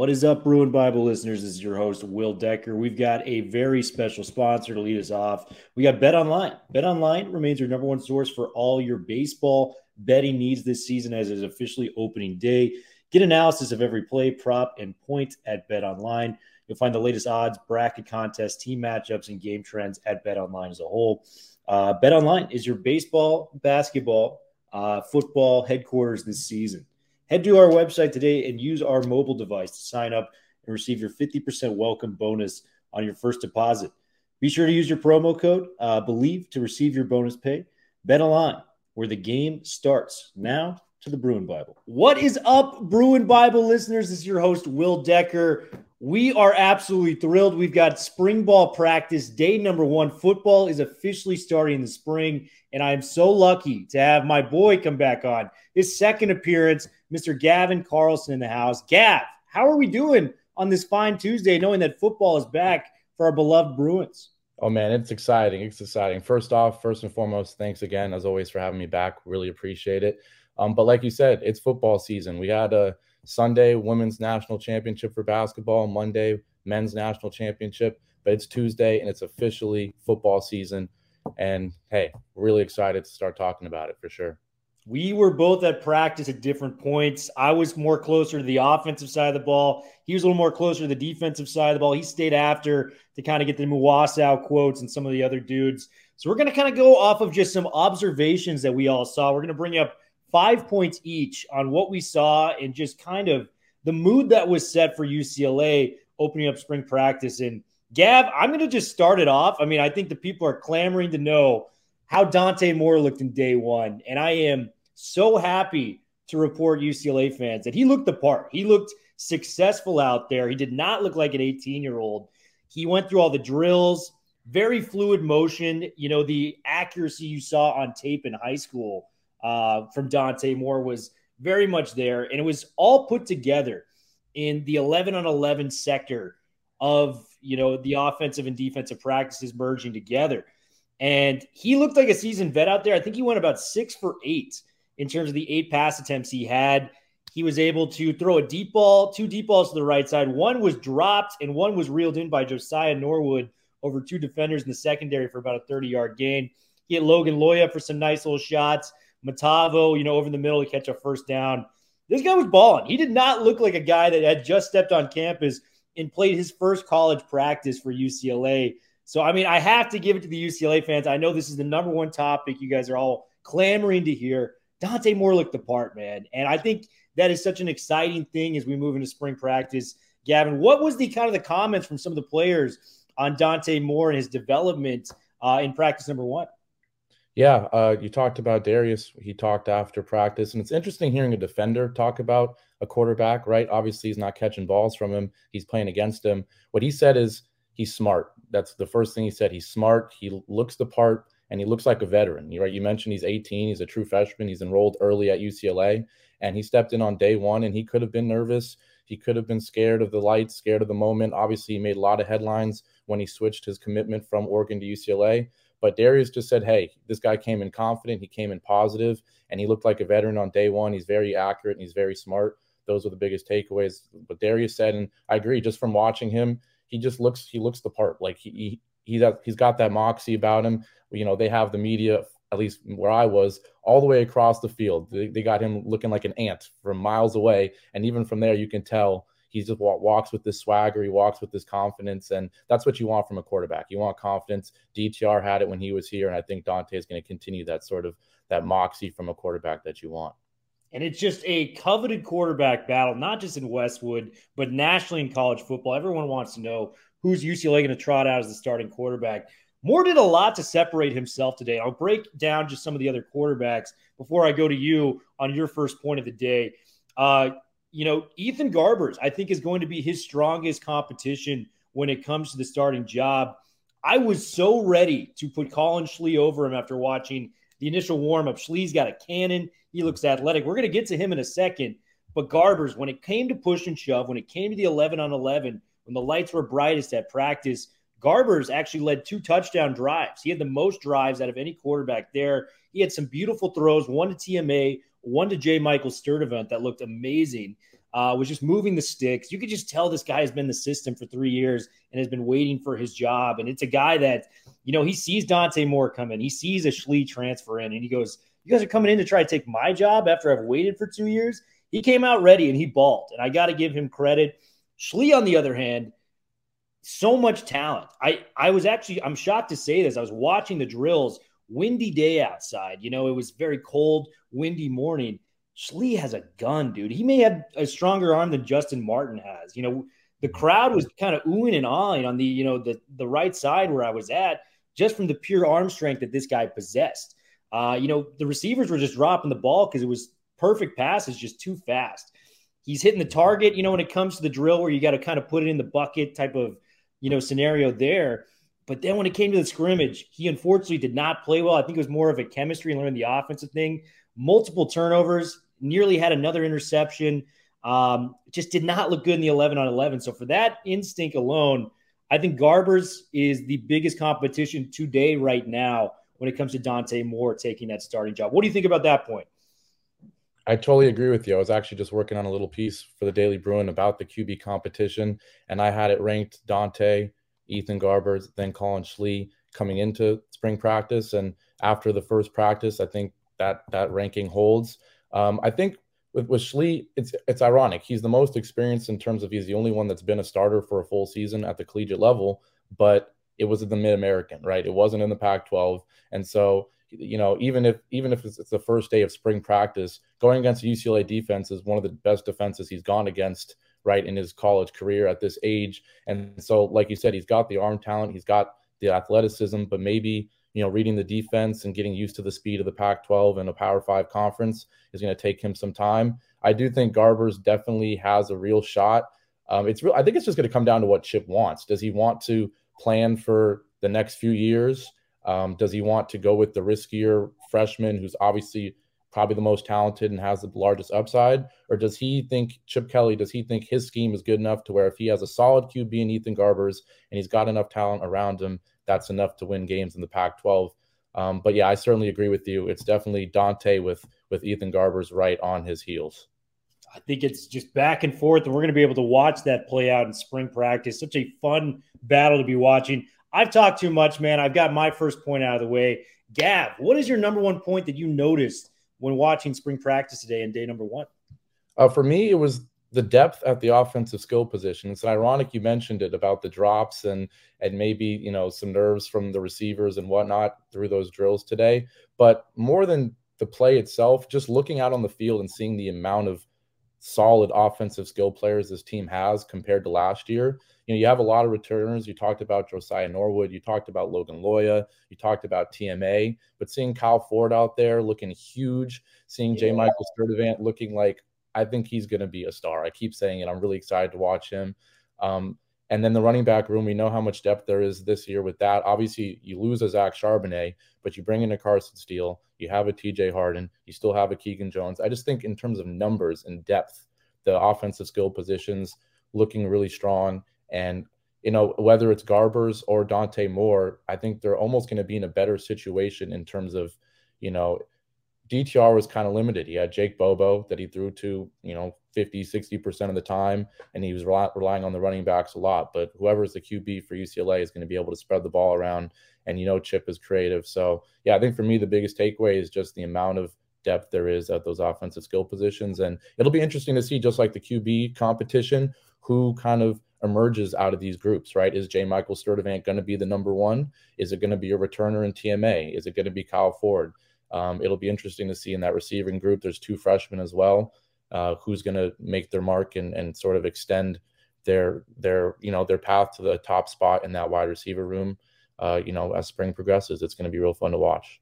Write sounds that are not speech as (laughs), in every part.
What is up, Bruin Bible listeners? This is your host, Will Decker. We've got a very special sponsor to lead us off. We got Bet Online. Bet Online remains your number one source for all your baseball betting needs this season as it is officially opening day. Get analysis of every play, prop, and point at Bet Online. You'll find the latest odds, bracket contests, team matchups, and game trends at Bet Online as a whole. Uh, Bet Online is your baseball, basketball, uh, football headquarters this season. Head to our website today and use our mobile device to sign up and receive your 50% welcome bonus on your first deposit. Be sure to use your promo code uh, BELIEVE to receive your bonus pay. Bet Online, where the game starts. Now to the Bruin Bible. What is up, Bruin Bible listeners? This is your host, Will Decker. We are absolutely thrilled. We've got spring ball practice, day number one. Football is officially starting in the spring, and I am so lucky to have my boy come back on. His second appearance, Mr. Gavin Carlson in the house. Gav, how are we doing on this fine Tuesday, knowing that football is back for our beloved Bruins? Oh man, it's exciting. It's exciting. First off, first and foremost, thanks again as always for having me back. Really appreciate it. Um, but like you said, it's football season. We had a Sunday women's national championship for basketball, Monday men's national championship, but it's Tuesday and it's officially football season. And hey, really excited to start talking about it for sure. We were both at practice at different points. I was more closer to the offensive side of the ball. He was a little more closer to the defensive side of the ball. He stayed after to kind of get the Muasau quotes and some of the other dudes. So we're going to kind of go off of just some observations that we all saw. We're going to bring up five points each on what we saw and just kind of the mood that was set for UCLA opening up spring practice. And Gav, I'm going to just start it off. I mean, I think the people are clamoring to know how Dante Moore looked in day one. And I am so happy to report UCLA fans that he looked the part. He looked successful out there. He did not look like an 18 year old. He went through all the drills, very fluid motion. You know, the accuracy you saw on tape in high school uh, from Dante Moore was very much there. And it was all put together in the 11 on 11 sector of, you know, the offensive and defensive practices merging together. And he looked like a seasoned vet out there. I think he went about six for eight in terms of the eight pass attempts he had. He was able to throw a deep ball, two deep balls to the right side. One was dropped and one was reeled in by Josiah Norwood over two defenders in the secondary for about a 30 yard gain. He hit Logan Loya for some nice little shots. Matavao, you know, over the middle to catch a first down. This guy was balling. He did not look like a guy that had just stepped on campus and played his first college practice for UCLA. So, I mean, I have to give it to the UCLA fans. I know this is the number one topic you guys are all clamoring to hear. Dante Moore looked the part, man. And I think that is such an exciting thing as we move into spring practice. Gavin, what was the kind of the comments from some of the players on Dante Moore and his development uh, in practice number one? Yeah, uh, you talked about Darius. He talked after practice, and it's interesting hearing a defender talk about a quarterback. Right? Obviously, he's not catching balls from him. He's playing against him. What he said is he's smart. That's the first thing he said. He's smart. He looks the part, and he looks like a veteran. Right? You mentioned he's 18. He's a true freshman. He's enrolled early at UCLA, and he stepped in on day one. And he could have been nervous. He could have been scared of the lights, scared of the moment. Obviously, he made a lot of headlines when he switched his commitment from Oregon to UCLA. But Darius just said, hey, this guy came in confident, he came in positive, and he looked like a veteran on day one. He's very accurate and he's very smart. Those were the biggest takeaways. But Darius said, and I agree, just from watching him, he just looks he looks the part. Like he, he he's he's got that moxie about him. You know, they have the media, at least where I was, all the way across the field. They, they got him looking like an ant from miles away, and even from there, you can tell he just walks with this swagger. He walks with this confidence, and that's what you want from a quarterback. You want confidence. DTR had it when he was here, and I think Dante is going to continue that sort of that moxie from a quarterback that you want. And it's just a coveted quarterback battle, not just in Westwood, but nationally in college football. Everyone wants to know who's UCLA going to trot out as the starting quarterback. Moore did a lot to separate himself today. I'll break down just some of the other quarterbacks before I go to you on your first point of the day. Uh, you know, Ethan Garbers, I think, is going to be his strongest competition when it comes to the starting job. I was so ready to put Colin Schlee over him after watching the initial warm up. Schlee's got a cannon. He looks athletic. We're going to get to him in a second. But Garbers, when it came to push and shove, when it came to the 11 on 11, when the lights were brightest at practice, Garbers actually led two touchdown drives. He had the most drives out of any quarterback there. He had some beautiful throws, one to TMA, one to J. Michael Sturdivant that looked amazing. Uh, was just moving the sticks. You could just tell this guy has been the system for three years and has been waiting for his job. And it's a guy that, you know, he sees Dante Moore come in. He sees a Schlee transfer in and he goes, You guys are coming in to try to take my job after I've waited for two years? He came out ready and he balled. And I got to give him credit. Schlee, on the other hand, so much talent. I I was actually I'm shocked to say this. I was watching the drills, windy day outside. You know, it was very cold, windy morning. Schlee has a gun, dude. He may have a stronger arm than Justyn Martin has. You know, the crowd was kind of oohing and awing on the you know the the right side where I was at, just from the pure arm strength that this guy possessed. Uh, you know, the receivers were just dropping the ball because it was perfect passes, just too fast. He's hitting the target. You know, when it comes to the drill where you got to kind of put it in the bucket type of you know, scenario there. But then when it came to the scrimmage, he unfortunately did not play well. I think it was more of a chemistry and learning the offensive thing. Multiple turnovers, nearly had another interception. Um, just did not look good in the 11 on 11. So for that instinct alone, I think Garbers is the biggest competition today, right now, when it comes to Dante Moore taking that starting job. What do you think about that point? I totally agree with you. I was actually just working on a little piece for the Daily Bruin about the QB competition, and I had it ranked Dante, Ethan Garbers, then Colin Schlee coming into spring practice. And after the first practice, I think that that ranking holds. Um, I think with, with it's it's ironic. He's the most experienced in terms of he's the only one that's been a starter for a full season at the collegiate level, but it was in the Mid American, right? It wasn't in the Pac 12. And so you know, even if even if it's, it's, the first day of spring practice, going against the UCLA defense is one of the best defenses he's gone against right in his college career at this age. And so, like you said, he's got the arm talent, he's got the athleticism, but maybe you know, reading the defense and getting used to the speed of the Pac-12 and a Power Five conference is going to take him some time. I do think Garbers definitely has a real shot. Um, it's real. I think it's just going to come down to what Chip wants. Does he want to plan for the next few years? Um, does he want to go with the riskier freshman who's obviously probably the most talented and has the largest upside? Or does he think, Chip Kelly, does he think his scheme is good enough to where if he has a solid QB in Ethan Garbers and he's got enough talent around him, that's enough to win games in the Pac 12? Um, but yeah, I certainly agree with you. It's definitely Dante with with Ethan Garbers right on his heels. I think it's just back and forth, and we're going to be able to watch that play out in spring practice. Such a fun battle to be watching. I've talked too much, man. I've got my first point out of the way. Gav, what is your number one point that you noticed when watching spring practice today and day number one? Uh, for me, it was the depth at the offensive skill position. It's ironic you mentioned it about the drops and and maybe you know some nerves from the receivers and whatnot through those drills today. But more than the play itself, just looking out on the field and seeing the amount of solid offensive skill players this team has compared to last year. You know, you have a lot of returners. You talked about Josiah Norwood. You talked about Logan Loya. You talked about TMA. But seeing Kyle Ford out there looking huge, seeing yeah. J. Michael Sturdivant looking like I think he's going to be a star. I keep saying it. I'm really excited to watch him. Um, and then the running back room, we know how much depth there is this year with that. Obviously, you lose a Zach Charbonnet, but you bring in a Carson Steele, you have a TJ Harden, you still have a Keegan Jones. I just think in terms of numbers and depth, the offensive skill positions looking really strong. And you know, whether it's Garbers or Dante Moore, I think they're almost going to be in a better situation in terms of, you know, DTR was kind of limited. He had Jake Bobo that he threw to, you know, 50, 60% of the time, and he was relying on the running backs a lot. But whoever is the QB for UCLA is going to be able to spread the ball around. And, you know, Chip is creative. So, yeah, I think for me, the biggest takeaway is just the amount of depth there is at those offensive skill positions. And it'll be interesting to see, just like the QB competition, who kind of emerges out of these groups, right? Is J. Michael Sturdivant going to be the number one? Is it going to be a returner in TMA? Is it going to be Kyle Ford? Um, it'll be interesting to see in that receiving group. There's two freshmen as well. Uh, who's going to make their mark and, and sort of extend their their you know their path to the top spot in that wide receiver room. Uh, you know, as spring progresses, it's going to be real fun to watch.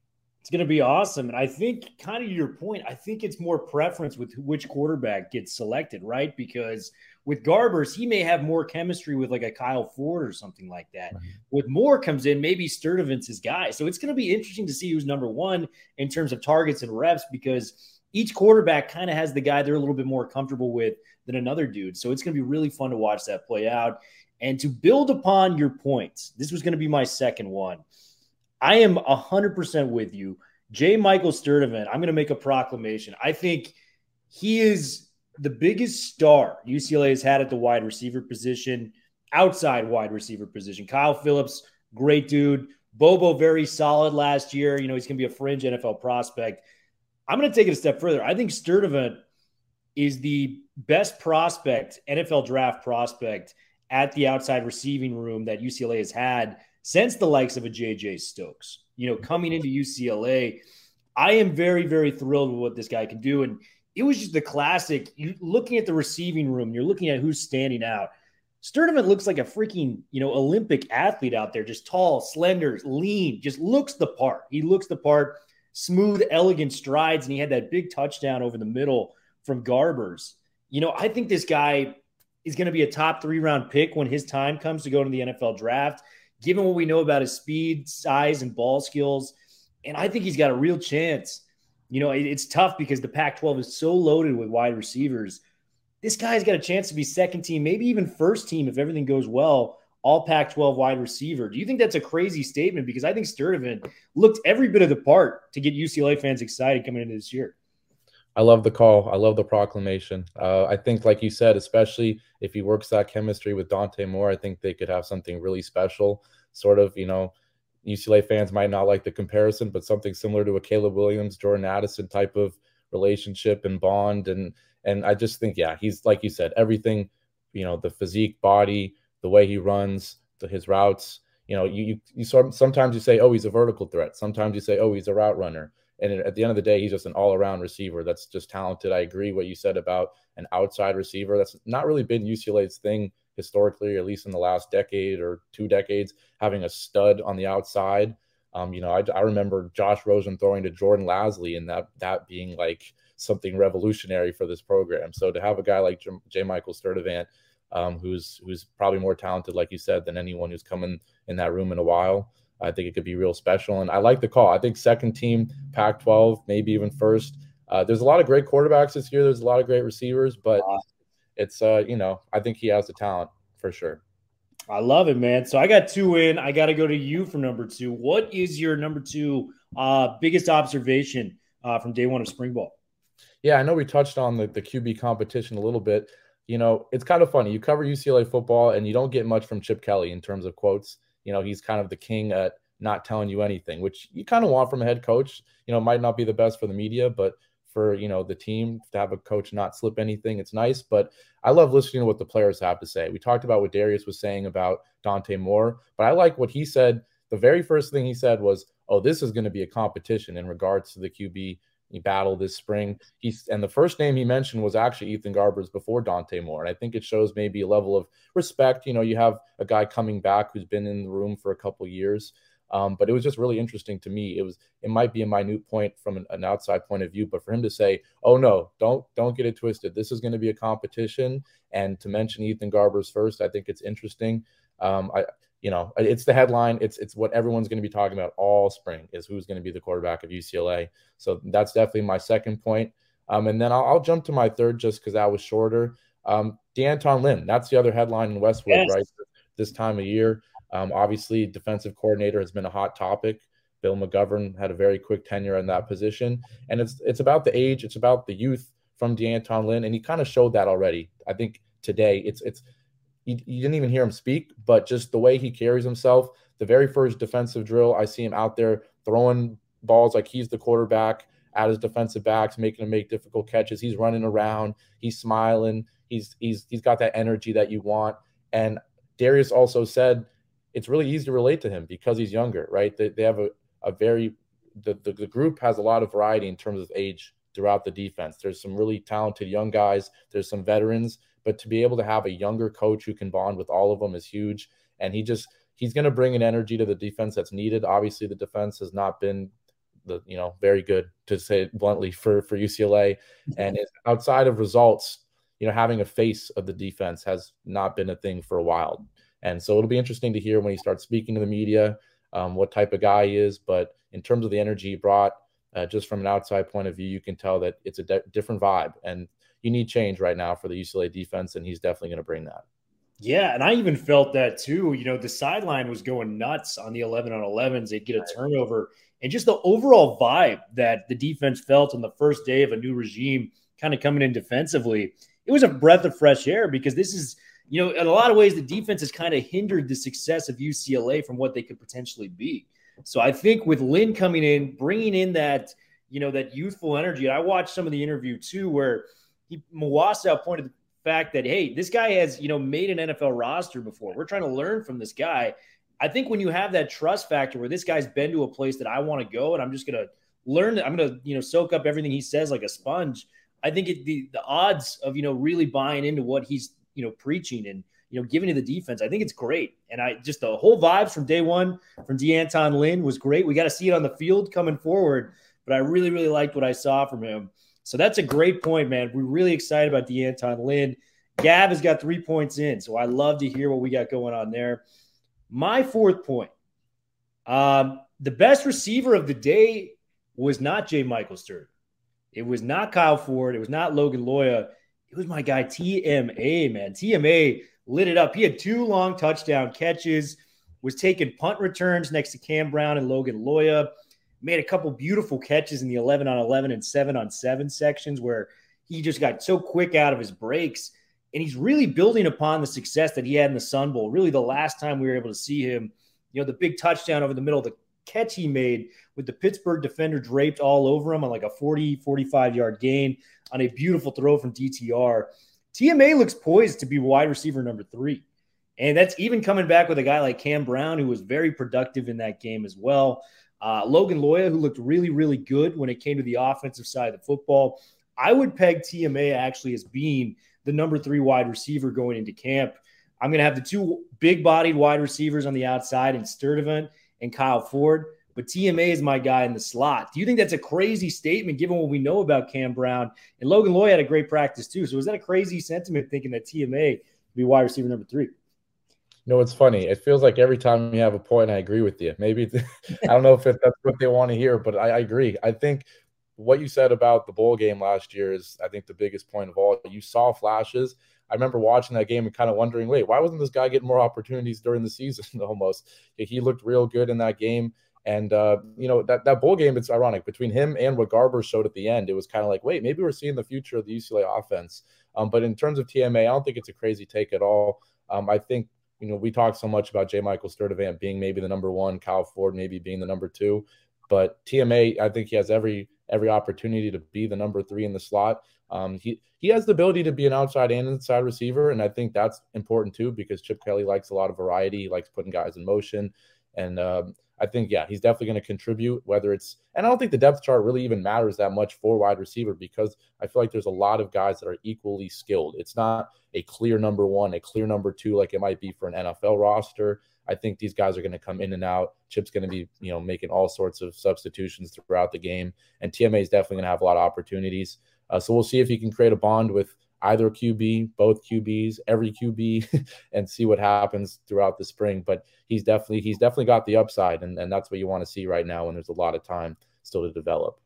It's going to be awesome. And I think, kind of your point, I think it's more preference with which quarterback gets selected, right? Because with Garbers, he may have more chemistry with like a Kyle Ford or something like that. Right. With Moore comes in, maybe Sturdivant's his guy. So it's going to be interesting to see who's number one in terms of targets and reps because each quarterback kind of has the guy they're a little bit more comfortable with than another dude. So it's going to be really fun to watch that play out. And to build upon your points, this was going to be my second one. I am 100% with you. J. Michael Sturdivant, I'm going to make a proclamation. I think he is the biggest star UCLA has had at the wide receiver position, outside wide receiver position. Kyle Phillips, great dude. Bobo, very solid last year. You know, he's going to be a fringe NFL prospect. I'm going to take it a step further. I think Sturdivant is the best prospect, NFL draft prospect at the outside receiving room that UCLA has had since the likes of a JJ Stokes. You know, coming into UCLA, I am very, very thrilled with what this guy can do. And it was just the classic. You looking at the receiving room, you're looking at who's standing out. Sturdivant looks like a freaking, you know, Olympic athlete out there, just tall, slender, lean, just looks the part. He looks the part, smooth, elegant strides, and he had that big touchdown over the middle from Garbers. You know, I think this guy is going to be a top three round pick when his time comes to go to the NFL draft given what we know about his speed, size, and ball skills. And I think he's got a real chance. You know, it, it's tough because the Pac 12 is so loaded with wide receivers. This guy's got a chance to be second team, maybe even first team if everything goes well, all Pac 12 wide receiver. Do you think that's a crazy statement? Because I think Sturdivant looked every bit of the part to get UCLA fans excited coming into this year. I love the call. I love the proclamation. Uh, I think, like you said, especially if he works that chemistry with Dante Moore, I think they could have something really special. Sort of, you know, UCLA fans might not like the comparison, but something similar to a Caleb Williams, Jordan Addison type of relationship and bond. And and I just think, yeah, he's like you said, everything, you know, the physique, body, the way he runs, the, his routes. You know, you, you you sort sometimes you say, oh, he's a vertical threat. Sometimes you say, oh, he's a route runner and at the end of the day, he's just an all around receiver that's just talented. I agree what you said about an outside receiver. That's not really been UCLA's thing historically, at least in the last decade or two decades, having a stud on the outside. Um, you know, I, I, remember Josh Rosen throwing to Jordan Lasley and that that being like something revolutionary for this program. So to have a guy like J. J. Michael Sturdivant, um, who's who's probably more talented, like you said, than anyone who's coming in that room in a while. I think it could be real special. And I like the call. I think second team, Pac 12, maybe even first. Uh, there's a lot of great quarterbacks this year. There's a lot of great receivers, but it's, uh, you know, I think he has the talent for sure. I love it, man. So I got two in. I got to go to you for number two. What is your number two uh, biggest observation uh, from day one of spring ball? Yeah, I know we touched on the, the QB competition a little bit. You know, it's kind of funny. You cover UCLA football and you don't get much from Chip Kelly in terms of quotes. You know, he's kind of the king at not telling you anything, which you kind of want from a head coach. You know, might not be the best for the media, but for you know the team to have a coach not slip anything, it's nice. But I love listening to what the players have to say. We talked about what Darius was saying about Dante Moore, but I like what he said. The very first thing he said was, "Oh, this is going to be a competition in regards to the QB battle this spring." He's and the first name he mentioned was actually Ethan Garbers before Dante Moore, and I think it shows maybe a level of respect. You know, you have a guy coming back who's been in the room for a couple years. Um, but it was just really interesting to me. It was it might be a minute point from an, an, outside point of view, but for him to say, "Oh no, don't don't get it twisted. This is going to be a competition," and to mention Ethan Garbers first, I think it's interesting. Um, I you know it's the headline. It's it's what everyone's going to be talking about all spring is who's going to be the quarterback of UCLA. So that's definitely my second point. Um, and then I'll, I'll, jump to my third just because that was shorter. Um, D'Anton Lynn, that's the other headline in Westwood, yes. right? This time of year. Um, obviously, defensive coordinator has been a hot topic. Bill McGovern had a very quick tenure in that position, and it's it's about the age, it's about the youth from D'Anton Lynn, and he kind of showed that already. I think today it's it's you, you didn't even hear him speak, but just the way he carries himself. The very first defensive drill, I see him out there throwing balls like he's the quarterback at his defensive backs, making him make difficult catches. He's running around, he's smiling, he's he's he's got that energy that you want. And Darius also said it's really easy to relate to him because he's younger, right? They, they have a, a very, the, the, the group has a lot of variety in terms of age throughout the defense. There's some really talented young guys, there's some veterans, but to be able to have a younger coach who can bond with all of them is huge. And he just, he's going to bring an energy to the defense that's needed. Obviously, the defense has not been the you know very good to say it bluntly for for UCLA. And outside of results, you know, having a face of the defense has not been a thing for a while. And so it'll be interesting to hear when he starts speaking to the media um, what type of guy he is. But in terms of the energy he brought, uh, just from an outside point of view, you can tell that it's a de- different vibe. And you need change right now for the UCLA defense, and he's definitely going to bring that. Yeah, and I even felt that too. You know, the sideline was going nuts on the 11 on 11s. They'd get a turnover, and just the overall vibe that the defense felt on the first day of a new regime kind of coming in defensively. It was a breath of fresh air because this is, you know, in a lot of ways, the defense has kind of hindered the success of UCLA from what they could potentially be. So I think with Lynn coming in, bringing in that, you know, that youthful energy. I watched some of the interview too, where he Muasau pointed the fact that hey, this guy has you know made an NFL roster before. We're trying to learn from this guy. I think when you have that trust factor where this guy's been to a place that I want to go, and I'm just gonna learn, I'm gonna you know soak up everything he says like a sponge. I think it, the the odds of you know really buying into what he's you know preaching and you know giving to the defense, I think it's great. And I just the whole vibes from day one from D'Anton Lynn was great. We got to see it on the field coming forward, but I really really liked what I saw from him. So that's a great point, man. We're really excited about D'Anton Lynn. Gav has got three points in, so I love to hear what we got going on there. My fourth point um, the best receiver of the day was not J. Michael Sturdivant. It was not Kyle Ford. It was not Logan Loya. It was my guy TMA, man. TMA lit it up. He had two long touchdown catches, was taking punt returns next to Cam Brown and Logan Loya made a couple beautiful catches in the 11 on 11 and 7 on 7 sections where he just got so quick out of his breaks. And he's really building upon the success that he had in the Sun Bowl. Really, the last time we were able to see him, you know, the big touchdown over the middle, the catch he made with the Pittsburgh defender draped all over him on like a 40, 45 yard gain on a beautiful throw from DTR. TMA looks poised to be wide receiver number three. And that's even coming back with a guy like Cam Brown, who was very productive in that game as well. Uh, Logan Loya, who looked really, really good when it came to the offensive side of the football. I would peg TMA actually as being the number three wide receiver going into camp. I'm going to have the two big bodied wide receivers on the outside in Sturdivant and Kyle Ford, but TMA is my guy in the slot. Do you think that's a crazy statement given what we know about Cam Brown? And Logan Loya had a great practice too. So is that a crazy sentiment thinking that TMA would be wide receiver number three? No, it's funny. It feels like every time you have a point, I agree with you. Maybe (laughs) I don't know if that's what they want to hear, but I, I, agree. I think what you said about the bowl game last year is, I think, the biggest point of all. You saw flashes. I remember watching that game and kind of wondering, wait, why wasn't this guy getting more opportunities during the season? (laughs) Almost, he looked real good in that game. And uh, you know that that bowl game, it's ironic between him and what Garber showed at the end. It was kind of like, wait, maybe we're seeing the future of the UCLA offense. Um, but in terms of TMA, I don't think it's a crazy take at all. Um, I think you know, we talk so much about J. Michael Sturdivant being maybe the number one, Kyle Ford maybe being the number two, but TMA, I think he has every every opportunity to be the number three in the slot. Um, he he has the ability to be an outside and inside receiver, and I think that's important too because Chip Kelly likes a lot of variety. He likes putting guys in motion, and um, I think, yeah, he's definitely going to contribute, whether it's, and I don't think the depth chart really even matters that much for wide receiver because I feel like there's a lot of guys that are equally skilled. It's not a clear number one, a clear number two, like it might be for an NFL roster. I think these guys are going to come in and out. Chip's going to be, you know, making all sorts of substitutions throughout the game, and TMA is definitely going to have a lot of opportunities. Uh, so we'll see if he can create a bond with either QB, both QBs, every QB, (laughs) and see what happens throughout the spring. But he's definitely he's definitely got the upside, and, and that's what you want to see right now when there's a lot of time still to develop.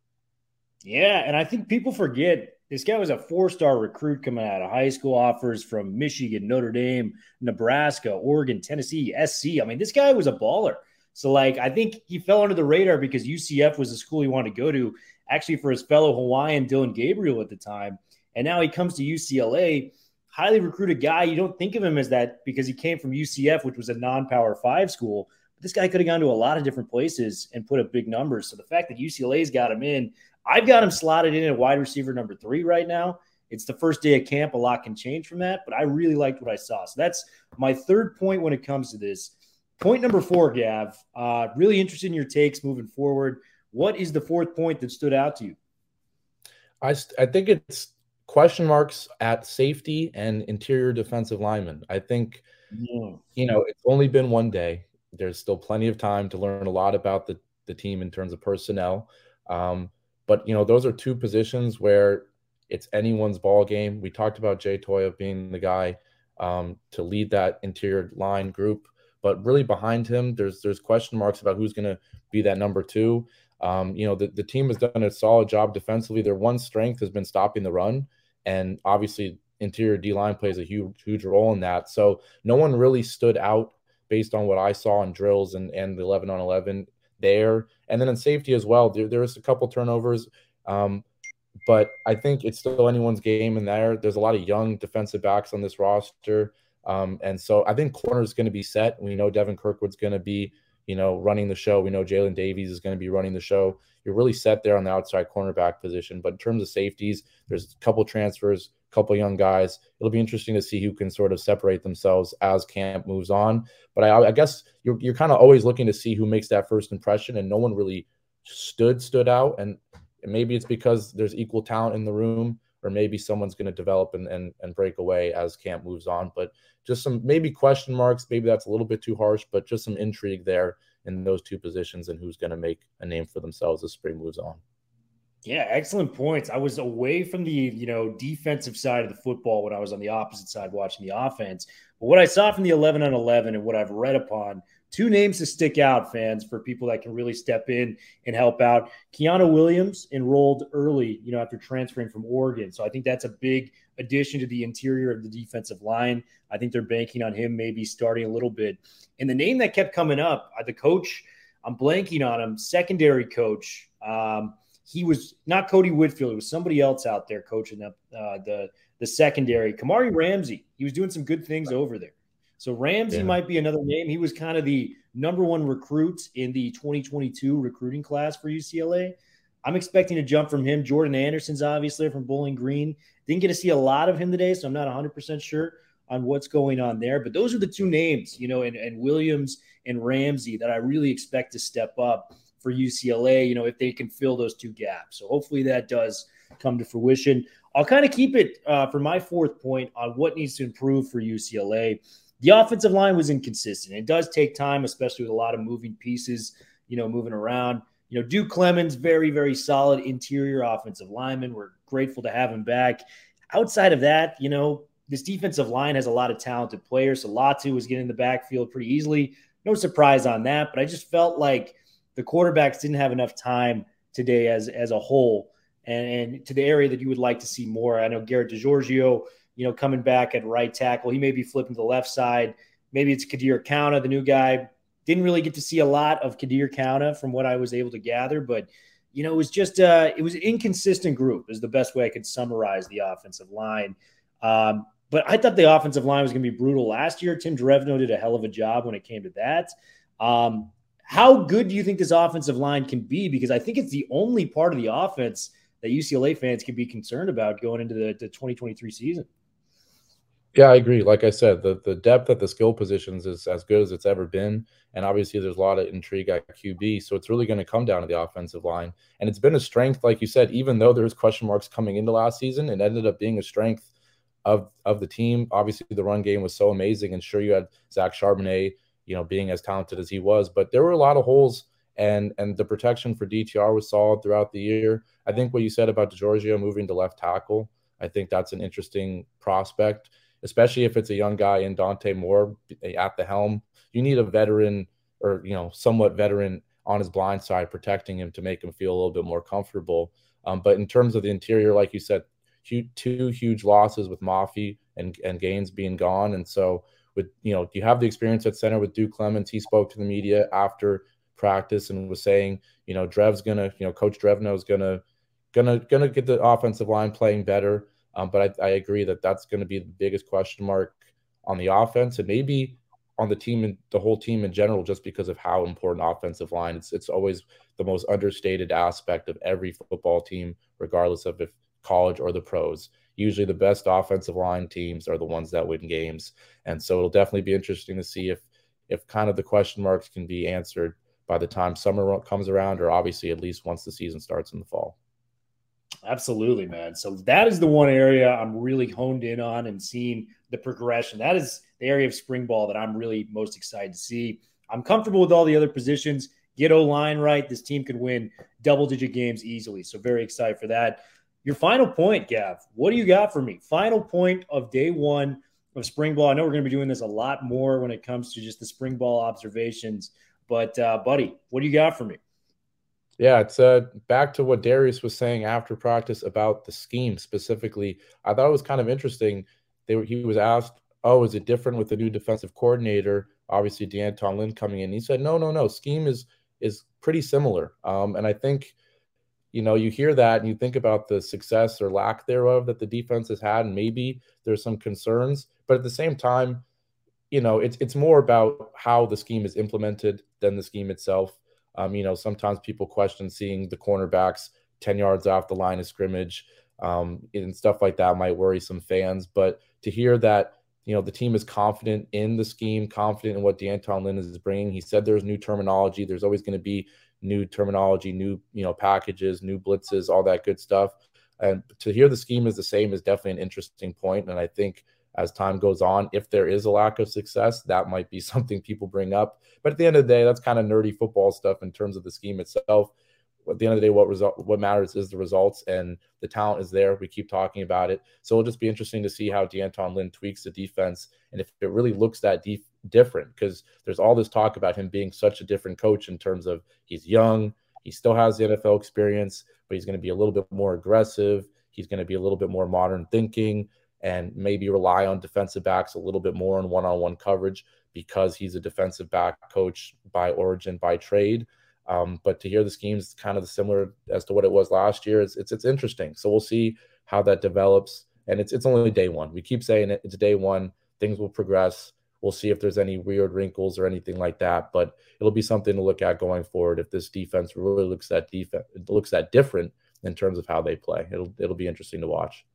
Yeah, and I think people forget this guy was a four-star recruit coming out of high school, offers from Michigan, Notre Dame, Nebraska, Oregon, Tennessee, SC. I mean, this guy was a baller. So, like, I think he fell under the radar because UCF was the school he wanted to go to, actually, for his fellow Hawaiian Dillon Gabriel at the time. And now he comes to UCLA, highly recruited guy. You don't think of him as that because he came from UCF, which was a non power five school. But this guy could have gone to a lot of different places and put up big numbers. So the fact that UCLA's got him in, I've got him slotted in at wide receiver number three right now. It's the first day of camp. A lot can change from that, but I really liked what I saw. So that's my third point when it comes to this. Point number four, Gav. Uh, really interested in your takes moving forward. What is the fourth point that stood out to you? I, I think it's question marks at safety and interior defensive lineman. I think, yeah. you know, it's only been one day. There's still plenty of time to learn a lot about the the team in terms of personnel. Um, but you know, those are two positions where it's anyone's ball game. We talked about Jay Toia being the guy um, to lead that interior line group, but really behind him, there's there's question marks about who's going to be that number two. Um, you know, the, the team has done a solid job defensively. Their one strength has been stopping the run, and obviously interior D line plays a huge huge role in that. So no one really stood out based on what I saw in drills and and the 11 on 11 there. And then in safety as well, there, there's a couple turnovers. Um, but I think it's still anyone's game in there. There's a lot of young defensive backs on this roster. Um, and so I think corner is going to be set. We know Devin Kirkwood's going to be, you know, running the show. We know Jaylin Davies is going to be running the show. You're really set there on the outside cornerback position. But in terms of safeties, there's a couple transfers, a couple young guys. It'll be interesting to see who can sort of separate themselves as camp moves on. But I, I guess you're, you're kind of always looking to see who makes that first impression, and no one really stood stood out. And and maybe it's because there's equal talent in the room, or maybe someone's going to develop and, and and break away as camp moves on. But just some maybe question marks. Maybe that's a little bit too harsh, but just some intrigue there in those two positions and who's going to make a name for themselves as spring moves on. Yeah, excellent points. I was away from the you know defensive side of the football when I was on the opposite side watching the offense. But what I saw from the 11 on 11 and what I've read upon two names to stick out, fans, for people that can really step in and help out. Keanu Williams enrolled early, you know, after transferring from Oregon. So I think that's a big addition to the interior of the defensive line. I think they're banking on him maybe starting a little bit. And the name that kept coming up, uh, the coach, I'm blanking on him, secondary coach. Um, he was not Cody Whitfield. It was somebody else out there coaching the, uh, the the secondary. Kamari Ramsey. He was doing some good things over there. So Ramsey yeah. might be another name. He was kind of the number one recruit in the 2022 recruiting class for UCLA. I'm expecting a jump from him. Jordan Anderson's obviously from Bowling Green. Didn't get to see a lot of him today, so I'm not 100% sure on what's going on there. But those are the two names, you know, and, and Williams and Ramsey that I really expect to step up for UCLA, you know, if they can fill those two gaps. So hopefully that does come to fruition. I'll kind of keep it uh, for my fourth point on what needs to improve for UCLA. The offensive line was inconsistent. It does take time, especially with a lot of moving pieces, you know, moving around. You know, Duke Clemens, very, very solid interior offensive lineman. We're grateful to have him back. Outside of that, you know, this defensive line has a lot of talented players. So Latu was getting in the backfield pretty easily. No surprise on that, but I just felt like the quarterbacks didn't have enough time today as as a whole and, and to the area that you would like to see more. I know Garrett DiGiorgio – you know, coming back at right tackle. He may be flipping to the left side. Maybe it's Kadir Kauna, the new guy. Didn't really get to see a lot of Kadir Kauna from what I was able to gather, but you know, it was just uh, it was an inconsistent group. Is the best way I could summarize the offensive line. Um, but I thought the offensive line was going to be brutal last year. Tim Drevno did a hell of a job when it came to that. Um, how good do you think this offensive line can be? Because I think it's the only part of the offense that UCLA fans can be concerned about going into the, the 2023 season. Yeah, I agree. Like I said, the the depth at the skill positions is as good as it's ever been, and obviously there's a lot of intrigue at QB. So it's really going to come down to the offensive line, and it's been a strength, like you said. Even though there's question marks coming into last season, it ended up being a strength of of the team. Obviously, the run game was so amazing, and sure you had Zach Charbonnet, you know, being as talented as he was, but there were a lot of holes, and and the protection for DTR was solid throughout the year. I think what you said about DiGiorgio moving to left tackle, I think that's an interesting prospect especially if it's a young guy in Dante Moore at the helm. You need a veteran or you know somewhat veteran on his blind side protecting him to make him feel a little bit more comfortable. Um, but in terms of the interior, like you said, two huge losses with Mafi and and Gaines being gone, and so with you know you have the experience at center with Duke Clemens. He spoke to the media after practice and was saying, you know, Drev's gonna, you know, Coach Drevno is gonna gonna gonna get the offensive line playing better. Um, but I, I, agree that that's going to be the biggest question mark on the offense and maybe on the team and the whole team in general, just because of how important offensive line. It's it's always the most understated aspect of every football team, regardless of if college or the pros. Usually, the best offensive line teams are the ones that win games, and so it'll definitely be interesting to see if if kind of the question marks can be answered by the time summer comes around, or obviously at least once the season starts in the fall. Absolutely, man. So that is the one area I'm really honed in on and seeing the progression. That is the area of spring ball that I'm really most excited to see. I'm comfortable with all the other positions. Get O line right. This team could win double digit games easily. So, very excited for that. Your final point, Gav. What do you got for me? Final point of day one of spring ball. I know we're going to be doing this a lot more when it comes to just the spring ball observations. But, uh, buddy, what do you got for me? Yeah, it's uh, back to what Darius was saying after practice about the scheme specifically. I thought it was kind of interesting. They were, he was asked, "Oh, is it different with the new defensive coordinator?" Obviously, D'Anton Lynn coming in. He said, "No, no, no. Scheme is is pretty similar." Um, and I think, you know, you hear that and you think about the success or lack thereof that the defense has had, and maybe there's some concerns, but at the same time, you know, it's it's more about how the scheme is implemented than the scheme itself. Um, you know, sometimes people question seeing the cornerbacks 10 yards off the line of scrimmage um, and stuff like that might worry some fans. But to hear that, you know, the team is confident in the scheme, confident in what D'Anton Lynn is bringing. He said there's new terminology. There's always going to be new terminology, new, you know, packages, new blitzes, all that good stuff. And to hear the scheme is the same is definitely an interesting point. And I think as time goes on. If there is a lack of success, that might be (laughs) something people bring up. But at the end of the day, that's kind of nerdy football stuff in terms of the scheme itself. At the end of the day, what result what matters is the results and the talent is there. We keep talking about it. So it'll just be interesting to see how D'Anton Lynn tweaks the defense and if it really looks that deep different because there's all this talk about him being such a different coach in terms of he's young, he still has the NFL experience, but he's going to be a little bit more aggressive. He's going to be a little bit more modern thinking and maybe rely on defensive backs a little bit more in one on one coverage because he's a defensive back coach by origin, by trade. Um, but to hear the schemes kind of similar as to what it was last year, it's, it's, it's interesting. So we'll see how that develops. And it's it's only day one. We keep saying it. It's day one. Things will progress. We'll see if there's any weird wrinkles or anything like that. But it'll be something to look at going forward. If this defense really looks that defense looks that different in terms of how they play, it'll it'll be interesting to watch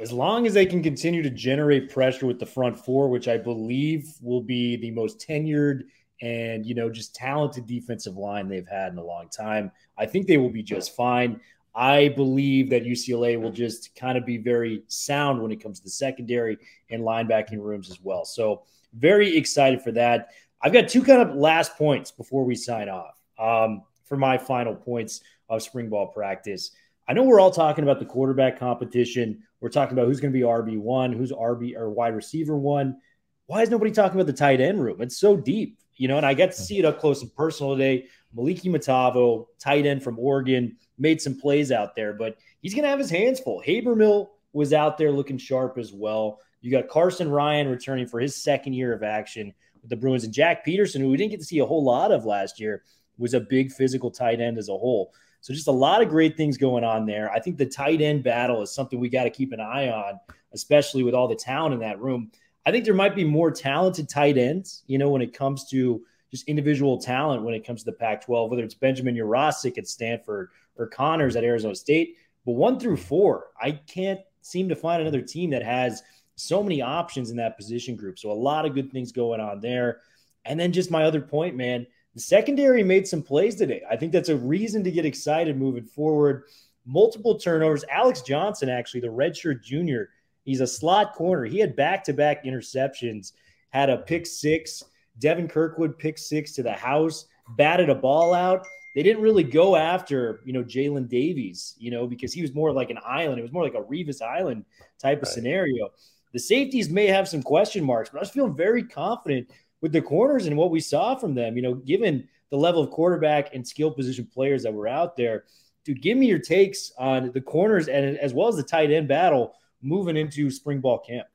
as long as they can continue to generate pressure with the front four, which I believe will be the most tenured and you know just talented defensive line they've had in a long time, I think they will be just fine. I believe that UCLA will just kind of be very sound when it comes to the secondary and linebacking rooms as well. So very excited for that. I've got two kind of last points before we sign off um, for my final points of spring ball practice. I know we're all talking about the quarterback competition. We're talking about who's going to be RB one, who's RB or wide receiver one. Why is nobody talking about the tight end room? It's so deep, you know. And I got to see it up close and personal today. Moliki Matavao, tight end from Oregon, made some plays out there, but he's going to have his hands full. Habermehl was out there looking sharp as well. You got Carsen Ryan returning for his second year of action with the Bruins, and Jack Peterson, who we didn't get to see a whole lot of last year, was a big physical tight end as a whole. So just a lot of great things going on there. I think the tight end battle is something we got to keep an eye on, especially with all the talent in that room. I think there might be more talented tight ends, you know, when it comes to just individual talent when it comes to the Pac 12, whether it's Benjamin Yurosek at Stanford or Conyers at Arizona State. But one through four, I can't seem to find another team that has so many options in that position group. So a lot of good things going on there. And then just my other point, man, the secondary made some plays today. I think that's a reason to get excited moving forward. Multiple turnovers. Alex Johnson, actually, the redshirt junior, he's a slot corner. He had back to back interceptions, had a pick six. Devin Kirkwood pick six to the house, batted a ball out. They didn't really go after, you know, Jaylin Davies, you know, because he was more like an island. It was more like a Revis Island type of right. scenario. The safeties may have some question marks, but I was feeling very confident with the corners and what we saw from them, you know, given the level of quarterback and skill position players that were out there, dude, give me your takes on the corners and as well as the tight end battle moving into spring ball camp.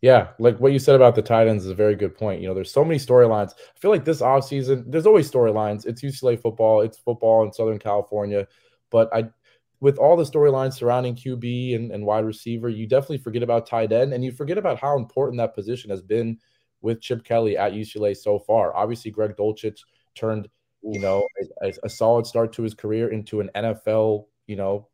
Yeah, like what you said about the tight ends is a very good point. You know, there's so many storylines. I feel like this offseason, there's always storylines. It's UCLA football, it's football in Southern California. But I with all the storylines surrounding QB and, and wide receiver, you definitely forget about tight end and you forget about how important that position has been with Chip Kelly at UCLA so far. Obviously, Greg Dulcich turned, you know, a, a solid start to his career into an NFL, you know,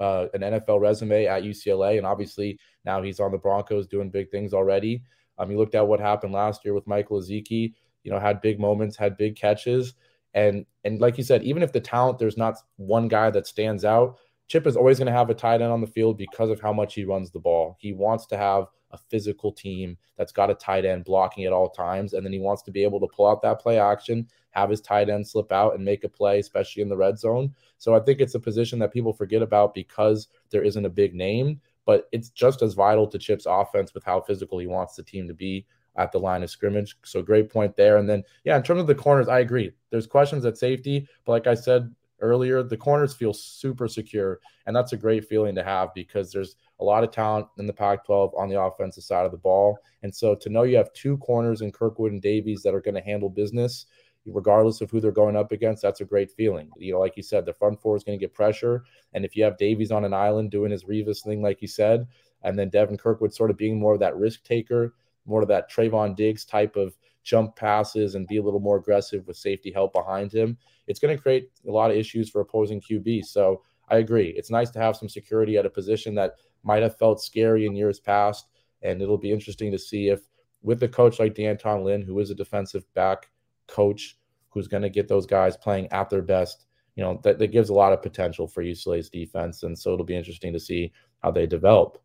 uh, an NFL resume at UCLA, and obviously now he's on the Broncos doing big things already. Um, you looked at what happened last year with Michael Ezeike, you know, had big moments, had big catches, and and like you said, even if the talent there's not one guy that stands out, Chip is always going to have a tight end on the field because of how much he runs the ball. He wants to have a physical team that's got a tight end blocking at all times. And then he wants to be able to pull out that play action, have his tight end slip out and make a play, especially in the red zone. So I think it's a position that people forget about because there isn't a big name, but it's just as vital to Chip's offense with how physical he wants the team to be at the line of scrimmage. So great point there. And then, yeah, in terms of the corners, I agree. There's questions at safety, but like I said earlier, the corners feel super secure. And that's a great feeling to have because there's a lot of talent in the Pac 12 on the offensive side of the ball. And so to know you have two corners in Kirkwood and Davies that are going to handle business, regardless of who they're going up against, that's a great feeling. You know, like you said, the front four is going to get pressure. And if you have Davies on an island doing his Revis thing, like you said, and then Devin Kirkwood sort of being more of that risk taker, more of that Trevon Diggs type of jump passes and be a little more aggressive with safety help behind him, it's going to create a lot of issues for opposing QB. So I agree. It's nice to have some security at a position that might have felt scary in years past. And it'll be interesting to see if, with a coach like D'Anton Lynn, who is a defensive back coach, who's going to get those guys playing at their best, you know, that, that gives a lot of potential for UCLA's defense. And so it'll be interesting to see how they develop.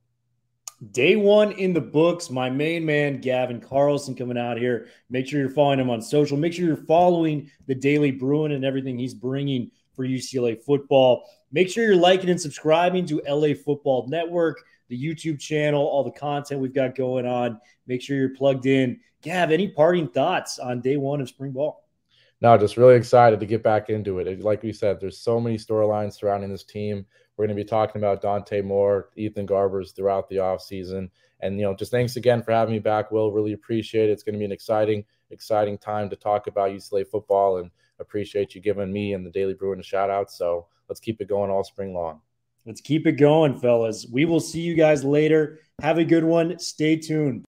Day one in the books. My main man, Gavin Carlson, coming out here. Make sure you're following him on social. Make sure you're following the Daily Bruin and everything he's bringing for UCLA football. Make sure you're liking and subscribing to LA Football Network, the YouTube channel, all the content we've got going on. Make sure you're plugged in. Gav, any parting thoughts on day one of spring ball? No, just really excited to get back into it. Like we said, there's so many storylines surrounding this team. We're going to be talking about Dante Moore, Ethan Garbers throughout the offseason. And, you know, just thanks again for having me back, Will. Really appreciate it. It's going to be an exciting, exciting time to talk about UCLA football and appreciate you giving me and the Daily Bruin a shout out. So let's keep it going all spring long. Let's keep it going, fellas. We will see you guys later. Have a good one. Stay tuned.